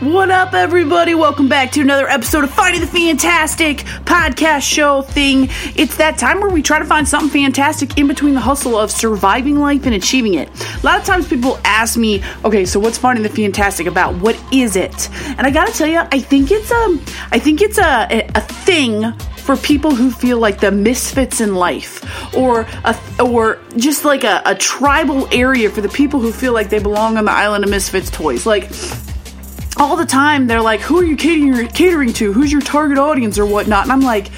What up, everybody? Welcome back to another episode of Finding the Fantastic podcast show thing. It's that time where we try to find something fantastic in between the hustle of surviving life and achieving it. A lot of times people ask me, okay, so what's Finding the Fantastic about? What is it? And I gotta tell you, um, I think it's a, I think it's a, a thing for people who feel like the misfits in life or a, or just like a, a tribal area for the people who feel like they belong on the island of misfits toys like all the time they're like, who are you catering, catering to? Who's your target audience or whatnot? And I'm like,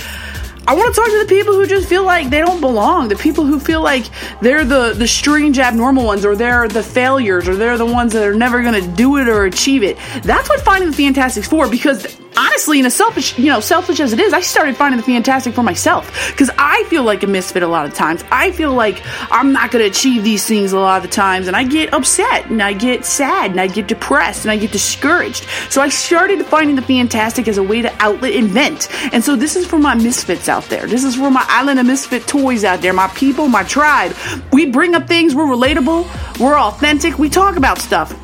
I want to talk to the people who just feel like they don't belong, the people who feel like they're the, the strange abnormal ones, or they're the failures, or they're the ones that are never going to do it or achieve it. That's what Finding the Fantastic's for, because honestly, in a selfish, you know, selfish as it is, I started finding the fantastic for myself because I feel like a misfit a lot of times. I feel like I'm not going to achieve these things a lot of the times, and I get upset, and I get sad, and I get depressed, and I get discouraged. So I started finding the fantastic as a way to outlet and vent. And so this is for my misfits out there. This is for my island of misfit toys out there, my people, my tribe. We bring up things, we're relatable, we're authentic, we talk about stuff.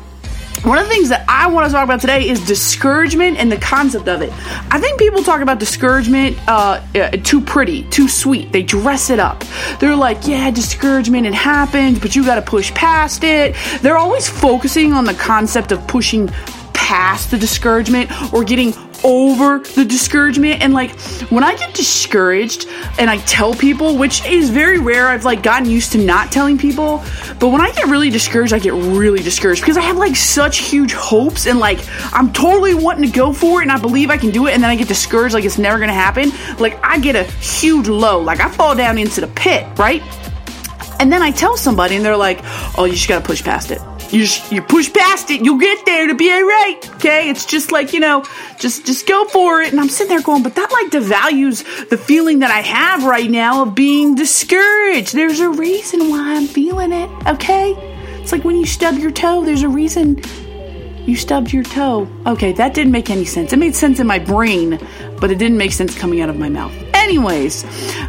One of the things that I want to talk about today is discouragement and the concept of it. I think people talk about discouragement uh, uh, too pretty, too sweet. They dress it up. They're like, yeah, discouragement, it happens, but you got to push past it. They're always focusing on the concept of pushing past the discouragement or getting over the discouragement. And like when i get discouraged and i tell people which is very rare i've like gotten used to not telling people but when i get really discouraged i get really discouraged because i have like such huge hopes and like i'm totally wanting to go for it and i believe i can do it. And then i get discouraged like it's never gonna happen. Like i get a huge low. Like i fall down into the pit right? And then i tell somebody and they're like oh you just gotta push past it you just, you push past it, you'll get there to be alright. Okay, it's just like you know, just just go for it. And I'm sitting there going, but that like devalues the feeling that I have right now of being discouraged. There's a reason why I'm feeling it. Okay, it's like when you stub your toe. There's a reason you stubbed your toe. Okay, that didn't make any sense. It made sense in my brain, but it didn't make sense coming out of my mouth. Anyways,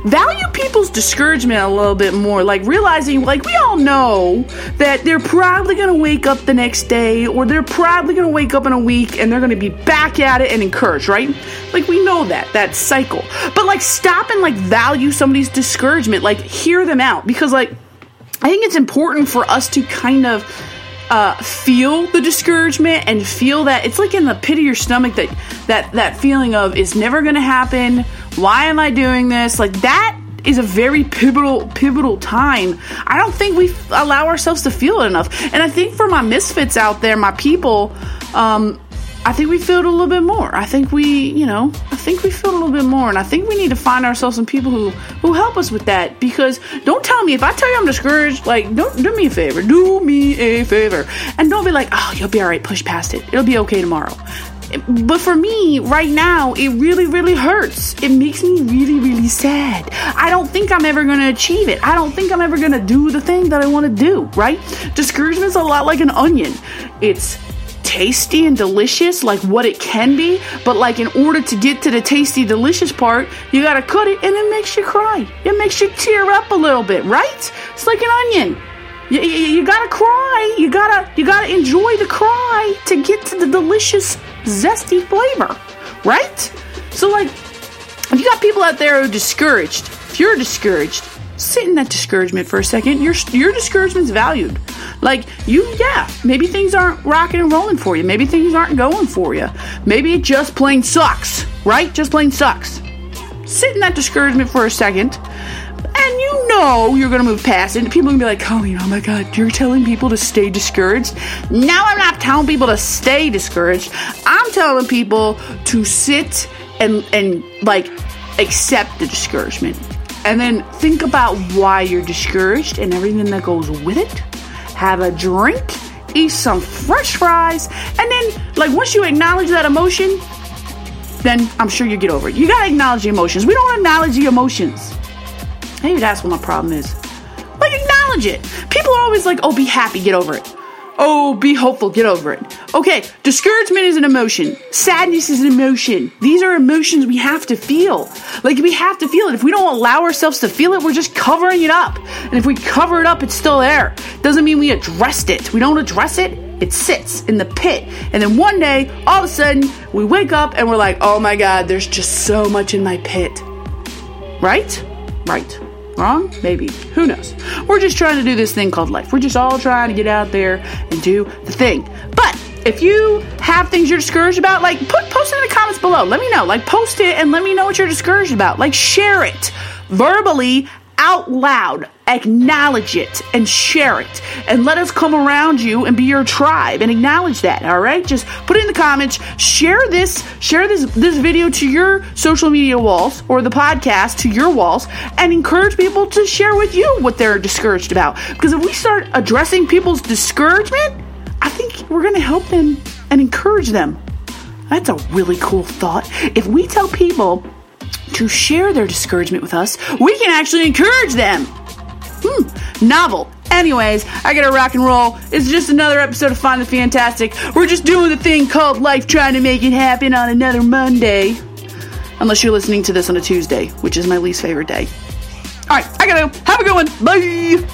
value people's discouragement a little bit more. Like realizing, like, we all know that they're probably gonna wake up the next day, or they're probably gonna wake up in a week and they're gonna be back at it and encouraged, right? Like, we know that, that cycle. But, like, stop and, like, value somebody's discouragement. Like, hear them out. Because, like, I think it's important for us to kind of uh, feel the discouragement and feel that it's like in the pit of your stomach that that that feeling of it's never going to happen. Why am I doing this? Like that is a very pivotal pivotal time. I don't think we allow ourselves to feel it enough. And I think for my misfits out there, my people, um, I think we feel it a little bit more. I think we, you know, I think we feel a little bit more, and I think we need to find ourselves some people who who help us with that. Because don't tell me if I tell you I'm discouraged, like don't do me a favor, do me a favor, and don't be like, oh, you'll be all right, push past it, it'll be okay tomorrow. But for me, right now, it really, really hurts. It makes me really, really sad. I don't think I'm ever going to achieve it. I don't think I'm ever going to do the thing that I want to do, right? Discouragement's a lot like an onion. It's tasty and delicious like what it can be, but like in order to get to the tasty delicious part, you gotta cut it and it makes you cry. It makes you tear up a little bit, right? It's like an onion. You, you, you gotta cry. You gotta you gotta enjoy the cry to get to the delicious, zesty flavor, right? So like, if you got people out there who are discouraged, if you're discouraged, sit in that discouragement for a second. Your your discouragement's valued. Like you, yeah, maybe things aren't rocking and rolling for you. Maybe things aren't going for you. Maybe it just plain sucks, right? Just plain sucks. Sit in that discouragement for a second, and you know you're gonna move past it. People are gonna be like, "Oh, you know, oh my God, you're telling people to stay discouraged." Now I'm not telling people to stay discouraged. I'm telling people to sit and and like accept the discouragement and then think about why you're discouraged and everything that goes with it. Have a drink, eat some fresh fries, and then, like, once you acknowledge that emotion, then I'm sure you get over it. You gotta acknowledge the emotions. We don't acknowledge the emotions. Maybe that's what my problem is. Like, acknowledge it. People are always like, oh, be happy, get over it. Oh, be hopeful, get over it. Okay, discouragement is an emotion. Sadness is an emotion. These are emotions we have to feel. Like, we have to feel it. If we don't allow ourselves to feel it, we're just covering it up. And if we cover it up, it's still there. Doesn't mean we addressed it. We don't address it, it sits in the pit. And then one day, all of a sudden, we wake up and we're like, oh my God, there's just so much in my pit. Right? Right. Wrong? Maybe. Who knows? We're just trying to do this thing called life. We're just all trying to get out there and do the thing. But if you have things you're discouraged about, like put post it in the comments below. Let me know. Like post it and let me know what you're discouraged about. Like share it verbally out loud. Acknowledge it and share it. And let us come around you and be your tribe and acknowledge that. All right? Just put it in the comments. Share this, share this this video to your social media walls or the podcast to your walls and encourage people to share with you what they're discouraged about. Because if we start addressing people's discouragement, I think we're going to help them and encourage them. That's a really cool thought. If we tell people to share their discouragement with us, we can actually encourage them. Hmm, novel. Anyways, I gotta rock and roll. It's just another episode of Find the Fantastic. We're just doing the thing called life, trying to make it happen on another Monday. Unless you're listening to this on a Tuesday, which is my least favorite day. Alright, I gotta go. Have a good one. Bye.